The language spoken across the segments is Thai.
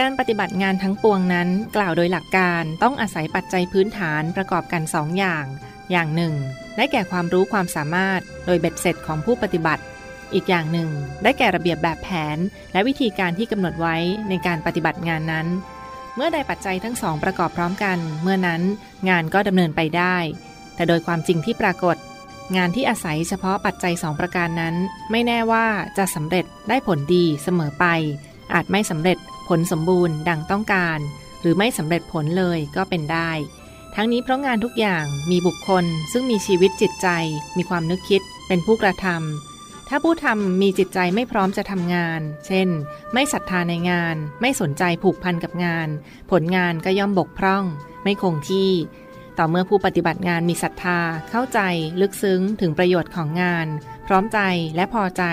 การปฏิบัติงานทั้งปวงนั้น กล่าวโดยหลักการต้องอาศัยปัจจัยพื้นฐานประกอบกันสองอย่าง อย่างหนึ่ง ได้แก่ความรู้ความสามารถ โดยเบ็ดเสร็จของผู้ปฏิบัติ อีกอย่างหนึ่ง ได้แก่ระเบียบแบบแผน และวิธีการที่กำหนดไว้ในการปฏิบัติงานนั้น เมื่อใดปัจจัยทั้งสองประกอบพร้อมกัน เมื่อนั้นงานก็ดำเนินไปได้ แต่โดยความจริงที่ปรากฏ งานที่อาศัยเฉพาะปัจจัยสองประการนั้น ไม่แน่ว่าจะสำเร็จได้ผลดีเสมอไป อาจไม่สำเร็จ ลสมบูรณ์ดังต้องการ หรือไม่สำเร็จผลเลยก็เป็นได้ ทั้งนี้เพราะงานทุกอย่างมีบุคคล ซึ่งมีชีวิตจิตใจ มีความนึกคิด เป็นผู้กระทำถ้าผู้ทำมีจิตใจไม่พร้อมจะทำงาน เช่น ไม่ศรัทธาในงาน ไม่สนใจผูกพันกับงาน ผลงานก็ย่อมบกพร่อง ไม่คงที่ ต่อเมื่อผู้ปฏิบัติงานมีศรัทธา เข้าใจ ลึกซึ้งถึงประโยชน์ของงานพร้อมใจและพอใจ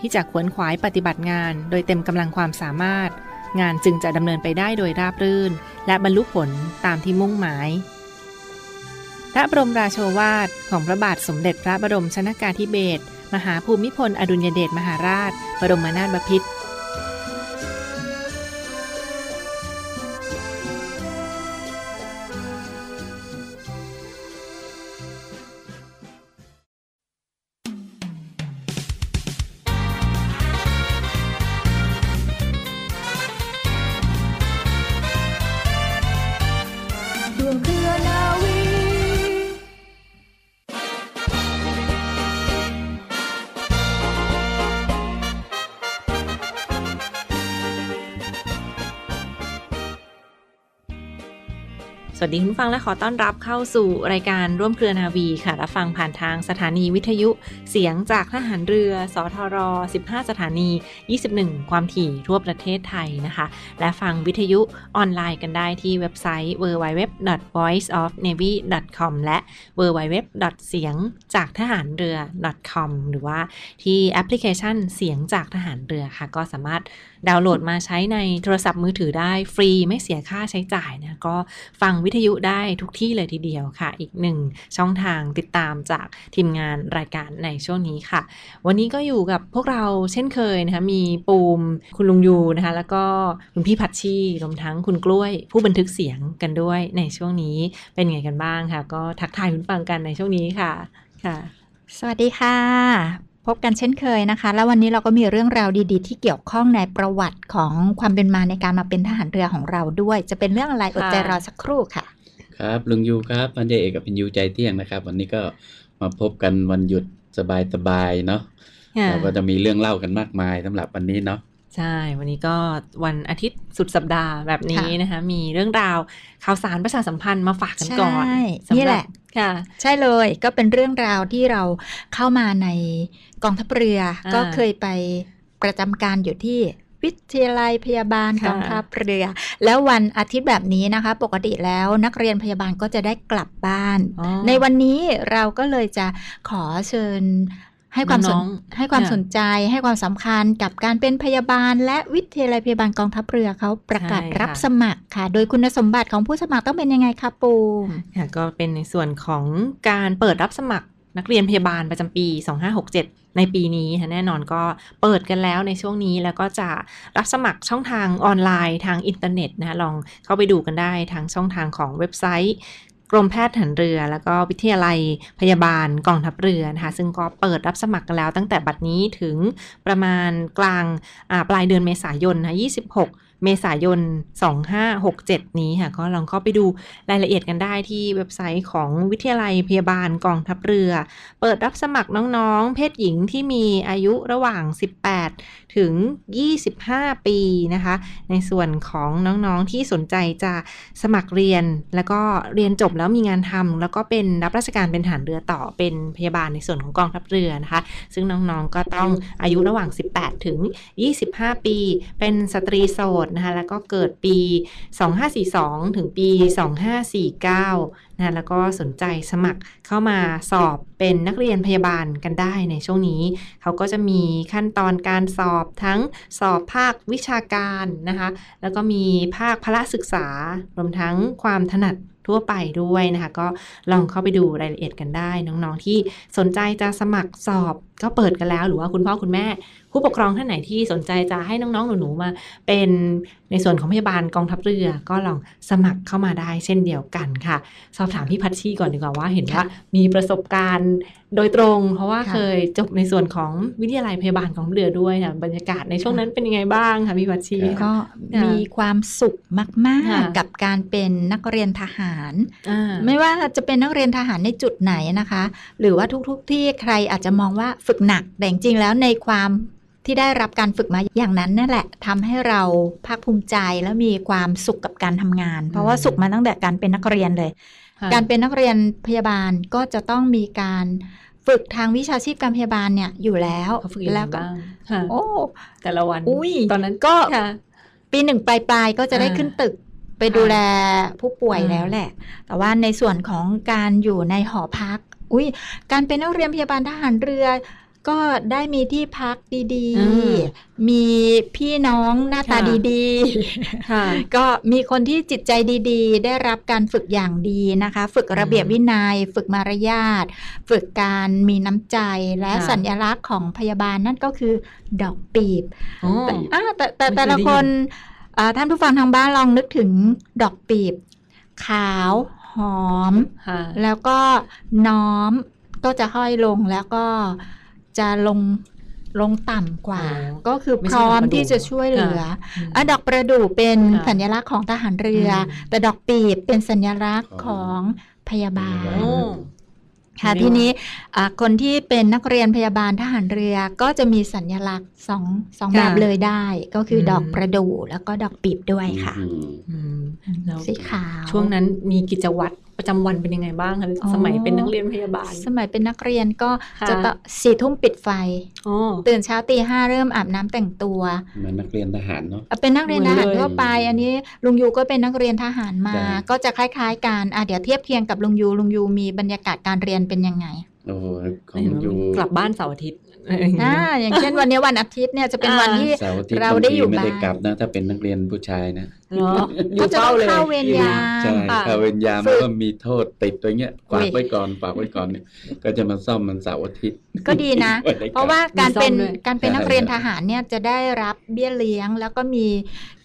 ที่จะขวนขวายปฏิบัติงาน โดยเต็มกำลังความสามารถ งานจึงจะดำเนินไปได้โดยราบรื่น และบรรลุผลตามที่มุ่งหมายพระบรมราโชวาทของพระบาทสมเด็จพระบรมชนากาธิเบศรมหาภูมิพล อดุลยเดชมหาราช บรมนาถบพิตรร วัสดีคุณฟังและขอต้อนรับเข้าสู่รายการร่วมเครือนาวีค่ะ รับฟังผ่านทางสถานีวิทยุเสียงจากทหารเรือ สทร 15 สถานี 21 ความถี่ทั่วประเทศไทยนะคะ และฟังวิทยุออนไลน์กันได้ที่เว็บไซต์ www.voiceofnavy.com และ www. เสียงจากทหารเรือ .com หรือว่าที่แอปพลิเคชันเสียงจากทหารเรือค่ะ ก็สามารถดาวน์โหลดมาใช้ในโทรศัพท์มือถือได้ฟรีไม่เสียค่าใช้จ่ายนะก็ฟังวิทยุได้ทุกที่เลยทีเดียวค่ะ อีกหนึ่งช่องทางติดตามจากทีมงานรายการในช่วงนี้ค่ะ วันนี้ก็อยู่กับพวกเราเช่นเคยนะคะมีปูมคุณลุงยูนะคะแล้วก็คุณพี่ผัดชีรวมทั้งคุณกล้วย ผู้บันทึกเสียงกันด้วยในช่วงนี้เป็นไงกันบ้างค่ะ ก็ทักทายคุณฟังกันในช่วงนี้ค่ะค่ะ สวัสดีค่ะ พบกันเช่นเคยนะคะ แล้ววันนี้เราก็มีเรื่องราวดี ๆ ที่เกี่ยวข้องในประวัติของความเป็นมาในการมาเป็นทหารเรือของเราด้วย จะเป็นเรื่องอะไรอดใจรอสักครู่ค่ะ ครับลุงยูครับพันเจเอกกับพินยูใจเที่ยงนะครับ วันนี้ก็มาพบกันวันหยุดสบายๆเนาะค่ะเราก็จะมีเรื่องเล่ากันมากมายสำหรับวันนี้เนาะ ใช่ วันนี้ก็วันอาทิตย์สุดสัปดาห์แบบนี้ค่ะนะคะ มีเรื่องราวข่าวสารประชาสัมพันธ์มาฝากกันก่อนใช่สำนี่หแหรับละค่ะ ใช่เลยก็เป็นเรื่องราวที่เราเข้ามาในกองทัพเรืออ่าก็เคยไปประจำการอยู่ที่วิทยาลัยพยาบาลค่ะกองทัพเรือ แล้ววันอาทิตย์แบบนี้นะคะ ปกติแล้วนักเรียนพยาบาลก็จะได้กลับบ้านอ๋อในวันนี้เราก็เลยจะขอเชิญ ให้ความสนน้องๆให้ความค่ะสนใจให้ความสำคัญกับการเป็นพยาบาล และวิทยาลัยพยาบาลกองทัพเรือเขาประกาศใช่ค่ะรับสมัครค่ะ โดยคุณสมบัติของผู้สมัครต้องเป็นยังไงคะปูมค่ะก็เป็นในส่วนของการเปิดรับสมัครนักเรียนพยาบาลประจำปี 2567 ในปีนี้ค่ะแน่นอนก็เปิดกันแล้วในช่วงนี้แล้วก็จะรับสมัครช่องทางออนไลน์ทางอินเทอร์เน็ตนะคะลองเข้าไปดูกันได้ทางช่องทางของเว็บไซต์ กรมแพทย์ทหารเรือ แล้วก็วิทยาลัยพยาบาลกองทัพเรือนะคะซึ่งก็เปิดรับสมัครกันแล้วตั้งแต่บัดนี้ถึงประมาณกลางปลายเดือนเมษายนนะ26 เมษายน 2567 นี้ค่ะ ก็ลองเข้าไปดูรายละเอียดกันได้ที่เว็บไซต์ของวิทยาลัยพยาบาลกองทัพเรือ เปิดรับสมัครน้องๆ เพศหญิงที่มีอายุระหว่าง 18 ถึง 25 ปีนะคะ ในส่วนของน้องๆที่สนใจจะสมัครเรียน แล้วก็เรียนจบแล้วมีงานทำแล้วก็เป็นรับราชการเป็นทหารเรือต่อเป็นพยาบาลในส่วนของกองทัพเรือนะคะ ซึ่งน้องๆก็ต้องอายุระหว่าง 18 ถึง 25 ปี เป็นสตรีโสดนะคะแล้วก็เกิดปี 2542 ถึงปี 2549นะแล้วก็สนใจสมัครเข้ามาสอบเป็นนักเรียนพยาบาลกันได้ในช่วงนี้ เขาก็จะมีขั้นตอนการสอบทั้งสอบภาควิชาการนะคะแล้วก็มีภาคพละศึกษารวมทั้งความถนัดทั่วไปด้วยนะคะ ก็ลองเข้าไปดูรายละเอียดกันได้ น้องๆที่สนใจจะสมัครสอบ ก็เปิดกันแล้วหรือว่าคุณพ่อคุณแม่ ผู้ปกครองท่านไหนที่สนใจจะให้น้องๆ หนูๆ มาเป็นในส่วนของพยาบาลกองทัพเรือก็ลองสมัครเข้ามาได้เช่นเดียวกันค่ะ สอบถามพี่พัชชีก่อนดีกว่าว่าเห็นว่ามีประสบการณ์โดยตรง เพราะว่าค่ะเคยจบในส่วนของวิทยาลัยพยาบาลกองทัพเรือด้วยค่ะบรรยากาศในช่วงนั้นเป็นยังไงบ้างคะพี่พัชชีครับก็ค่ะมีความสุขมาค่ะกๆ กับการเป็นนักเรียนทหารอ่าไม่ว่าจะเป็นนักเรียนทหารในจุดไหนนะคะ หรือว่าทุกๆทที่ใครอาจจะมองว่าฝึกหนัก แต่จริงๆแล้วในความที่ได้รับการฝึกมาอย่างนั้นนั่นแหละทำให้เราภาคภูมิใจแล้วมีความสุขกับการทำงาน เพราะว่าสุขมาตั้งแต่การเป็นนักเรียนเลยค่ะการเป็นนักเรียนพยาบาลก็จะต้องมีการฝึกทางวิชาชีพการพยาบาลเนี่ยอยู่แล้วเขาฝึกยังไงแล้วก็บ้างค่ะโอ้แต่ละวันอุ้ยตอนนั้นก็ค่ะปีหนึ่งปลายๆก็จะได้อ่าขึ้นตึกไปดูแลผู้ป่วยอ่าแล้วแหละ แต่ว่าในส่วนของการอยู่ในหอพัก อุ้ยการเป็นนักเรียนพยาบาลทหารเรือ ก็ได้มีที่พักดีอืมๆมีพี่น้องหน้าตาค่ะดีค่ะๆก็มีคนที่จิตใจดีๆ ได้รับการฝึกอย่างดีนะคะ ฝึกระเบียบอืมวินยัย ฝึกมารยาท ฝึกการมีน้ำใจ และค่ะสัญลักษณ์ของพยาบาลนั่นก็คือดอกปีบอ๋อแต่อ่าแต่แต่ไม่เคยแต่ละได้ยินคนอ่าท่านผู้ฟังทางบ้านลองนึกถึงดอกปีบ ขาวหอมค่ะแล้วก็น้อมก็จะห้อยลงแล้วก็ จะลงลงต่ำกว่าอ๋อก็คือไม่พใช่ร้อมดอกประดู่ที่จะช่วยเหลืออืมอะดอกประดู่เป็นค่ะสัญลักษณ์ของทหารเรืออมแต่ดอกปีบเป็นสัญลักษณ์ขขอองงพยาบาลพยาบาลโอ้ค่ะดีทีมากนี้อ่าคนที่เป็นนักเรียนพยาบาลทหารเรือก็จะมีสัญลักษณ์สองสองแบบเลยได้ ก็คืออมดอกประดู่แล้วก็ดอกปีบด้วยค่ะอืมอืมแล้วสีขาวช่วงนั้นมีกิจวัตร ประจำวันเป็นยังไงบ้างคะอ๋อสมัยเป็นนักเรียนพยาบาล สมัยเป็นนักเรียนก็ค่ะจะต้องสี่ทุ่มปิดไฟอ๋อตื่นเช้าตีห้าเริ่มอาบน้ำแต่งตัวเหมือนนักเรียนทหารเนาะอะเป็นนักเรียนทหารเหมือนเลยทั่วไป อันนี้ลุงยูก็เป็นนักเรียนทหารมาจ้ะก็จะคล้าย ๆกันอะเดี๋ยวเทียบเคียงกับลุงยูลุงยูมีบรรยากาศการเรียนเป็นยังไงโอ้โหของเห็นว่าอยู่กลับบ้านเสาร์อาทิตย์ อะไรอย่างเงี้อ่ายอย่างเช่นวันนี้วันอาทิตย์เนี่ยจะเป็นอ่าวันที่เสาร์อาทิตย์เราบางได้ทีอยู่ไม่ได้บ้านกลับนะถ้าเป็นนักเรียนผู้ชายนะเหรออยู่ก็จะต้องฝ้ลยเข้าเวรยามใช่ค่ะเข้าเวรยามฝึแล้วกก็มีโทษติดตัวเงี้ยฝากไว้ก่อนฝากไว้ก่อนเนี่ยก็จะมาซ่อมมันเสาร์อาทิตย์ก็ดีนะไม่ได้กลับเพราะว่าการเป็นมีซ่อมด้วยการเป็นใช่นักเรียนทหารเนี่ยจะได้รับเบี้ยเลี้ยง แล้วก็มี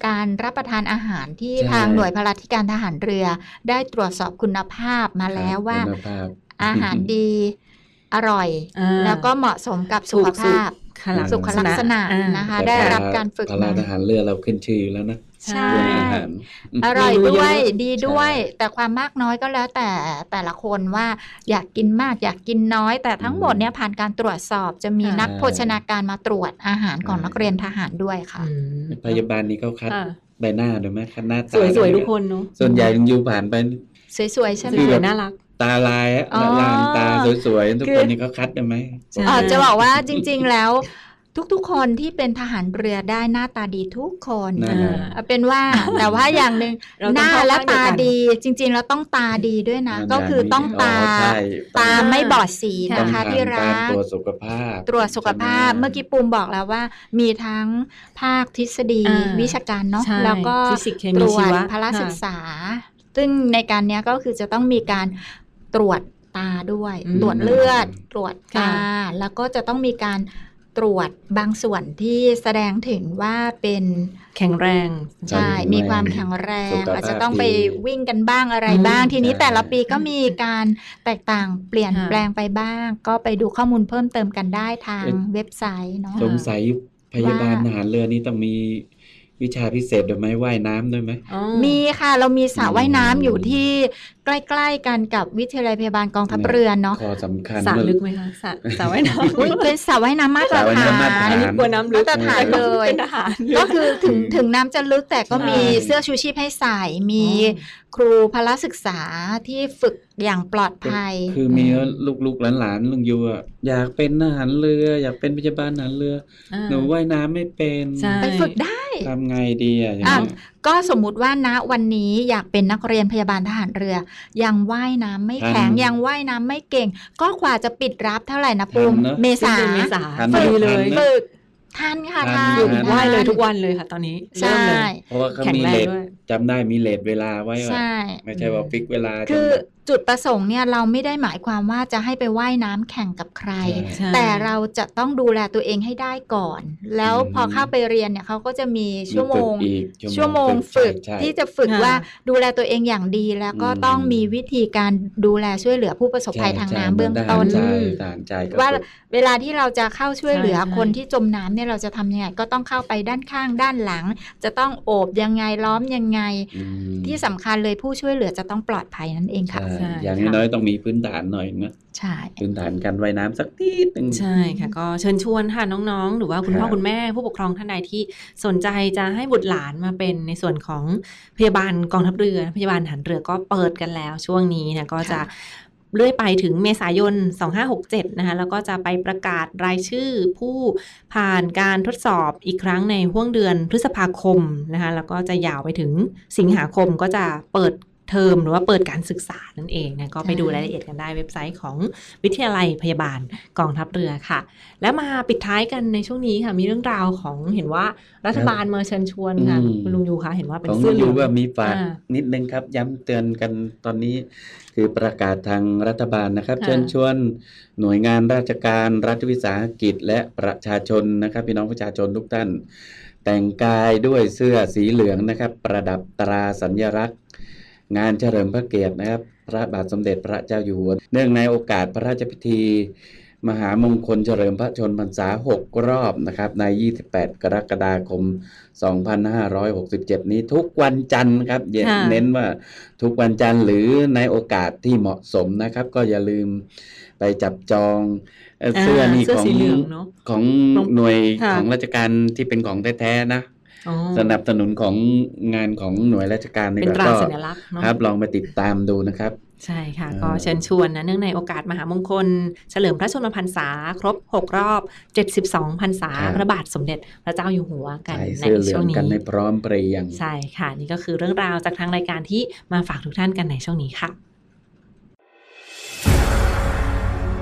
การรับประทานอาหารที่ใช่ทางหน่วยพลาธิการทหารเรือ ได้ตรวจสอบคุณภาพมาแล้วว่าคุณภาพอาหารดี อร่อยอ่าแล้วก็เหมาะสมกับสุขภาพขลักสุขลักษณะอ่านะคะแต่ได้รับการฝึกพลามาทหารเรือเราขึ้นชื่ออยู่แล้วนะใช่เรื่องอาหารอร่อยเมนูด้วยเยอะดีด้วยใช่แต่ความมากน้อยก็แล้วแต่แต่ละคนว่าอยากกินมากอยากกินน้อย แต่ทั้งหมดเนี่ยผ่านการตรวจสอบจะมีค่ะนักโภชนาการมาตรวจอาหารของใช่นักเรียนทหารด้วยค่ะอืมพยาบาลนี่เขาคัดค่ะใบหน้าด้วยไหมคัดหน้าตาสวยๆด้ทุวกคนเนาะส่วนใหญ่อยู่ผ่านไปสวยๆใช่ไหมสวยแบบๆน่ารัก ตาลายอะอ๋อลางตาสวยๆทุกคือคนนี่เขาคัดได้ไหมใช่เอ่อจะบอกว่าจริง ๆแล้วทุกๆ คนที่เป็นทหารเรือได้หน้าตาดีทุกคนนั่นแหละเอาเป็นว่าแต่ว่าอย่างหนึ่งเราหต้องน้าเข้าและข้างเดียวตากันดีจริง ๆ แล้วต้องตาดีด้วยนะมันก็คือต้องตาใช่ตาไม่บอดสีต้อนะงคะผ่านที่รัการกตรวจสุขภาพ ตรวจสุขภาพใช่ไหเมื่อกี้ปูมบอกแล้วว่า มีทั้งภาคทฤษฎีอ่าวิชาการเนาะใช่แล้วก็ฟิสิกส์เคตมีรวชีจวะพละศึกค่ะษาซึ่งในการเนี้ยก็คือจะต้องมีการ ตรวจตาด้วยอืมตรวจเลือด ตรวจค่ะตา แล้วก็จะต้องมีการตรวจบางส่วนที่แสดงถึงว่าเป็นแข็งแรง ใช่แข็งแรงมีความแข็งแรงสุขภาพอาจจะต้องไปดีวิ่งกันบ้างอะไรอืมบ้าง ทีนี้ใช่แต่ละปีก็มีการแตกต่างเปลี่ยนค่ะแปลงไปบ้าง ก็ไปดูข้อมูลเพิ่มเติมกันได้ทางเว็บไซต์เนาะสงสัยพยาบาลว่าทหารเรือนี่ต้องมี วิชาพิเศษด้วยไหมว่ายน้ำด้วยไหมอ๋อมีค่ะเรามีสระอืมว่ายน้ำอยู่ที่ใกล้ๆกันกับวิทยาลัยพยาบาลกองทัพเรือเนาะข้อสำคัญสระเมื่อลึกไหมคะสระสระว่ายน้ำอุ๊ยเป็นสระว่ายน้ำมาตรสระว่ายฐาน้ำมาตรฐานนอันนี้กลัวน้ำลึกมาตรฐานเลยเป็นทหารก็คือถึงถึงน้ำจะลึกแต่ก็มีใช่เสื้อชูชีพให้ใส่มีอ๋อครูพละศึกษาที่ฝึกอย่างปลอดภัย คือมีลูกๆหลานๆลุงยูอะอยากเป็นทหารเรือ อยากเป็นพยาบาลทหารเรืออ่าหนูว่ายน้ำไม่เป็นใช่ไปฝึกได้ไทำไงดีอะอย่างอะนี้ก็สมมุติว่าณวันนี้อยากเป็นนักเรียนพยาบาลทหารเรือ ยังว่ายน้ำไม่แข็งทันยังว่ายน้ำไม่เก่ง ก็กว่าจะปิดรับเท่าไหร่นะปูมทันเนอะเมษาสิ้นเดือนเมษาทันพอดีเลยทันนะฝึกทันค่ะทัทันนหยุดทันไหว้เลยทุกวันเลยค่ะ ตอนนี้เริ่ใช่มเลยเพราะว่าเขาแข็งมีแรงเลทด้วยจำได้มีเลทเวลาไว้ว่าใช่ไม่ใช่ว่าฟิกเวลาคือ จำแบบจุดประสงค์เนี่ยเราไม่ได้หมายความว่าจะให้ไปว่ายน้ำแข่งกับใครใช่ใช่แต่เราจะต้องดูแลตัวเองให้ได้ก่อน แล้วอืมพอเข้าไปเรียนเนี่ยเขาก็จะมีชั่วโมงฝึกอีกชั่วโมงฝึกใช่ที่จะฝึกค่ะว่าดูแลตัวเองอย่างดี แล้วก็อืมต้องมีวิธีการดูแลช่วยเหลือผู้ประสบภัยทางน้ำเบื้องต้นใช่ทหารใจก็ว่าฝึกเวลาที่เราจะเข้าช่วยเหลือใช่ใช่คนที่จมน้ำเนี่ยเราจะทำยังไงก็ต้องเข้าไปด้านข้างด้านหลัง จะต้องโอบยังไงล้อมยังไงอืมที่สำคัญเลยผู้ช่วยเหลือจะต้องปลอดภัยนั่นเองค่ะใช่ใช่อย่างค่ะน้อยๆต้องมีพื้นฐานหน่อยนะใช่พื้นฐานการว่ายน้ำสักนิดหนึ่งใช่ค่ะ ก็เชิญชวนค่ะน้องๆ หรือว่าคุณพ่อครับคุณแม่ผู้ปกครองท่านใดที่สนใจจะให้บุตรหลานมาเป็นในส่วนของพยาบาลกองทัพเรือ พยาบาลทหารเรือก็เปิดกันแล้วช่วงนี้นะก็จะเรื่อยไปถึงเมษายน 2567 นะคะ แล้วก็จะไปประกาศรายชื่อผู้ผ่านการทดสอบอีกครั้งในห่วงเดือนพฤษภาคมนะคะ แล้วก็จะยาวไปถึงสิงหาคมก็จะเปิด เทอมหรือว่าเปิดการศึกษานั่นเองนะก็ไปดูรายละเอียดกันได้เว็บไซต์ของวิทยาลัยพยาบาลกองทัพเรือค่ะ แล้วมาปิดท้ายกันในช่วงนี้ค่ะมีเรื่องราวของเห็นว่ารัฐบาลมาเชิญชวนค่ะอืมคุณลุงยูคะเห็นว่าเป็นของเสื้อเหลืยูองว่ามีฝากอ่านิดนึงครับ ย้ำเตือนกันตอนนี้คือประกาศทางรัฐบาลนะครับค่ะเชิญชวนหน่วยงานราชการรัฐวิสาหกิจ และประชาชนนะครับพี่น้องประชาชนทุกท่าน แต่งกายด้วยเสื้อสีเหลืองนะครับ ประดับตราสัญลักษณ์ งานเฉลิมพระเกียรตินะครับ พระบาทสมเด็จพระเจ้าอยู่หัว เนื่องในโอกาสพระราชพิธี มหามงคลเฉลิมพระชนมพรรษา 6 รอบนะครับ ใน 28 กรกฎาคม 2567 นี้ทุกวันจันทร์ครับเยค่ะเน้นว่าทุกวันจันทร์หรือในโอกาสที่เหมาะสมนะครับ ก็อย่าลืมไปจับจองเอ่อเสื้อนี่เสื้อของสีเหลืองเนอะของหน่วยค่ะของราชการที่เป็นของแท้ๆนะอ๋อ สนับสนุนของงานของหน่วยราชการนี่เป็นตราก็สัญลักษณ์เนาะครับลองไปติดตามดูนะครับใช่ค่ะเอ่อก็เชิญชวนนะเนื่องในโอกาสมหามงคล เฉลิมพระชนมพรรษา ครบ 6 รอบ 72พรรษาพระบาทสมเด็จพระเจ้าอยู่หัวกันใส่ในเสื้อเหลืช่อวงงนี้กันในพร้อมเพรียงใช่ค่ะ นี่ก็คือเรื่องราวจากทางรายการที่มาฝากทุกท่านกันในช่วงนี้ค่ะ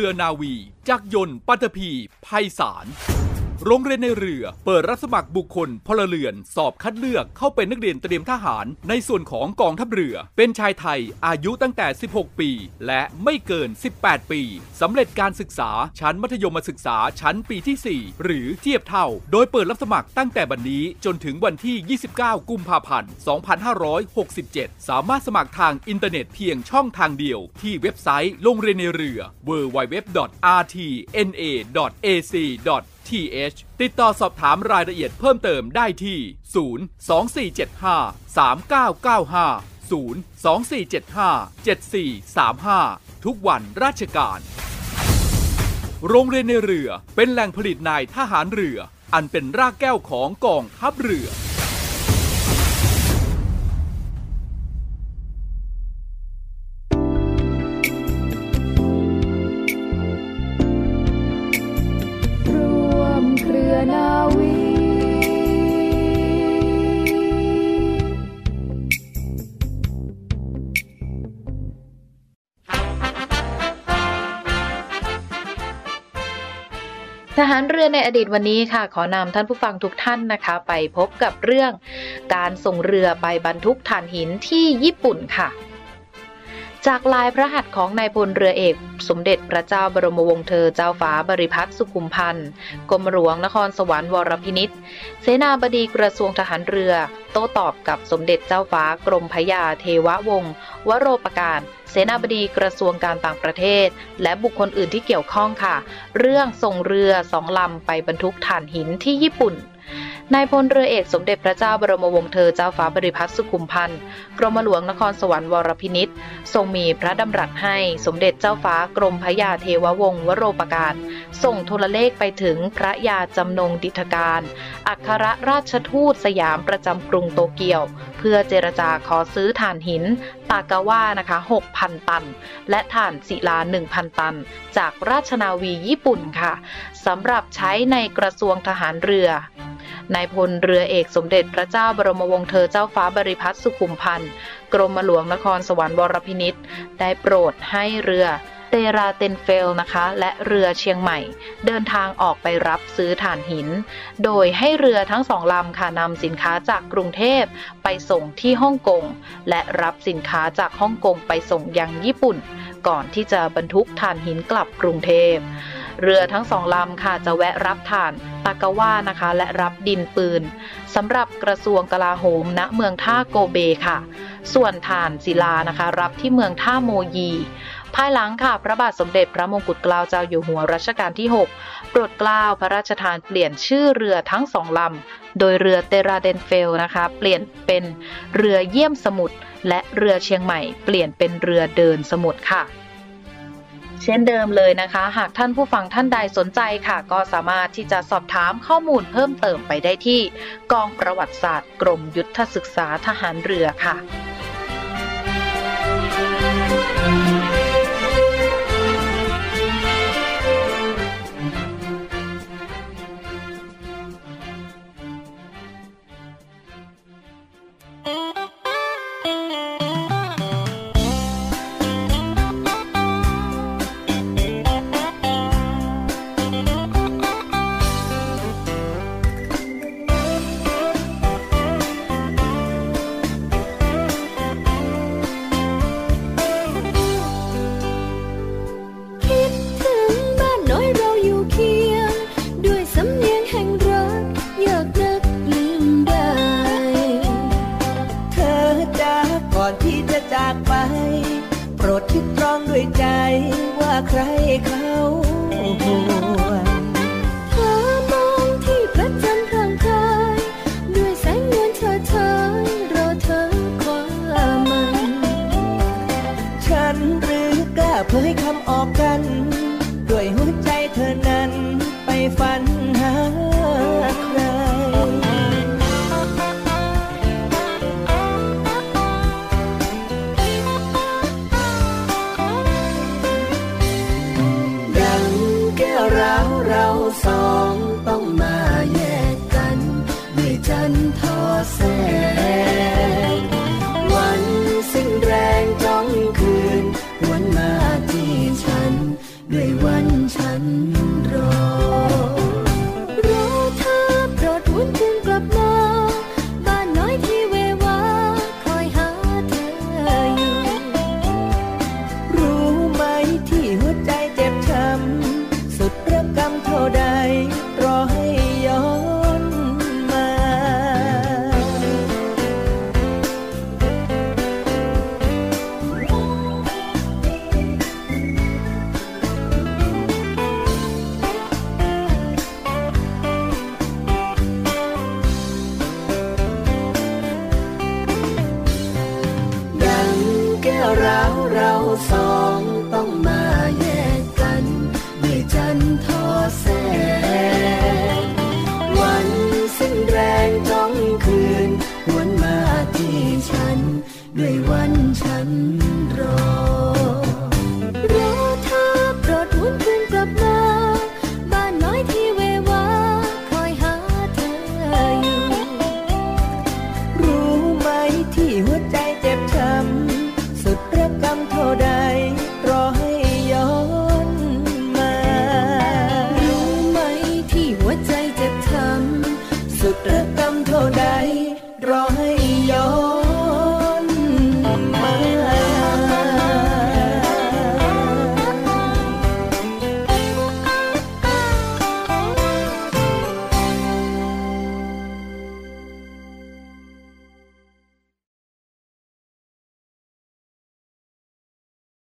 เรือนาวี จักรยนต์ปัตภีภัยสาร โรงเรียนนายเรือ เปิดรับสมัครบุคคลพลเรือน สอบคัดเลือกเข้าเป็นนักเรียนเตรียมทหาร ในส่วนของกองทัพเรือ เป็นชายไทยอายุตั้งแต่ 16 ปี และไม่เกิน 18 ปีสำเร็จการศึกษาชั้นมัธยมศึกษาชั้นปีที่ 4 หรือเทียบเท่า โดยเปิดรับสมัครตั้งแต่บัดนี้จนถึงวันที่ 29 กุมภาพันธ์ 2567 สามารถสมัครทางอินเทอร์เน็ตเพียงช่องทางเดียว ที่เว็บไซต์โรงเรียนนายเรือ www.rtna.ac TH ติดต่อสอบถามรายละเอียดเพิ่มเติมได้ที่ 02475 3995 02475 7435 ทุกวันราชการ โรงเรียนในเรือเป็นแหล่งผลิตนายทหารเรือ อันเป็นรากแก้วของกองทัพเรือ ทหารเรือในอดีตวันนี้ค่ะ ขอนำท่านผู้ฟังทุกท่านนะคะ ไปพบกับเรื่อง การส่งเรือไปบรรทุกถ่านหินที่ญี่ปุ่นค่ะ จากลายพระหัตถ์ของนายพลเรือเอก สมเด็จพระเจ้าบรมวงศ์เธอเจ้าฟ้าบริพัตรสุขุมพันธ์กรมหลวงนครสวรรค์วรพินิษเสนาบดีกระทรวงทหารเรือ โต้ตอบกับสมเด็จเจ้าฟ้ากรมพยาเทววงศ์วโรปการ เสนาบดีกระทรวงการต่างประเทศ และบุคคลอื่นที่เกี่ยวข้องค่ะ เรื่องส่งเรือสองลำไปบรรทุกถ่านหินที่ญี่ปุ่น นายพลเรือเอกสมเด็จพระเจ้าบรมวงศ์เธอเจ้าฟ้าบริพัตรสุขุมพันธ์กรมหลวงนครสวรรค์วรพินิษทรงมีพระดำรัสให้สมเด็จเจ้าฟ้ากรมพระยาเทววงศ์วโรปการส่งโทรเลขไปถึงพระยาจำนงดิธการ อัครราชทูตสยามประจำกรุงโตเกียว เพื่อเจรจาขอซื้อถ่านหิน ตากาว่านะคะ 6,000 ตัน และถ่านศิลา 1,000 ตัน จากราชนาวีญี่ปุ่นค่ะสำหรับใช้ในกระทรวงทหารเรือ นายพลเรือเอกสมเด็จพระเจ้าบรมวงศ์เธอเจ้าฟ้าบริพัตรสุขุมพันธ์กรมหลวงนครสวรรค์วรพินิษได้โปรดให้เรือเตราเตนเฟลนะคะ และเรือเชียงใหม่ เดินทางออกไปรับซื้อถ่านหิน โดยให้เรือทั้งสองลำค่ะนำสินค้าจากกรุงเทพไปส่งที่ฮ่องกง และรับสินค้าจากฮ่องกงไปส่งยังญี่ปุ่น ก่อนที่จะบรรทุกถ่านหินกลับกรุงเทพ เรือทั้งสองลำค่ะจะแวะรับถ่านตากาว่านะคะ และรับดินปืนสำหรับกระทรวงกลาโหมณเมืองท่าโกเบค่ะ ส่วนถ่านศิลานะคะ รับที่เมืองท่าโมยีภายหลังค่ะพระบาทสมเด็จพระมงกุฎเกล้าเจ้าอยู่หัวรัชกาลที่ 6 โปรดเกล้าพระราชทานเปลี่ยนชื่อเรือทั้งสองลำ โดยเรือเตราเดนเฟลนะคะ เปลี่ยนเป็นเรือเยี่ยมสมุทรและเรือเชียงใหม่ เปลี่ยนเป็นเรือเดินสมุทรค่ะ เช่นเดิมเลยนะคะ หากท่านผู้ฟังท่านใดสนใจค่ะ ก็สามารถที่จะสอบถามข้อมูลเพิ่มเติมไปได้ที่กองประวัติศาสตร์ กรมยุทธศึกษาทหารเรือค่ะ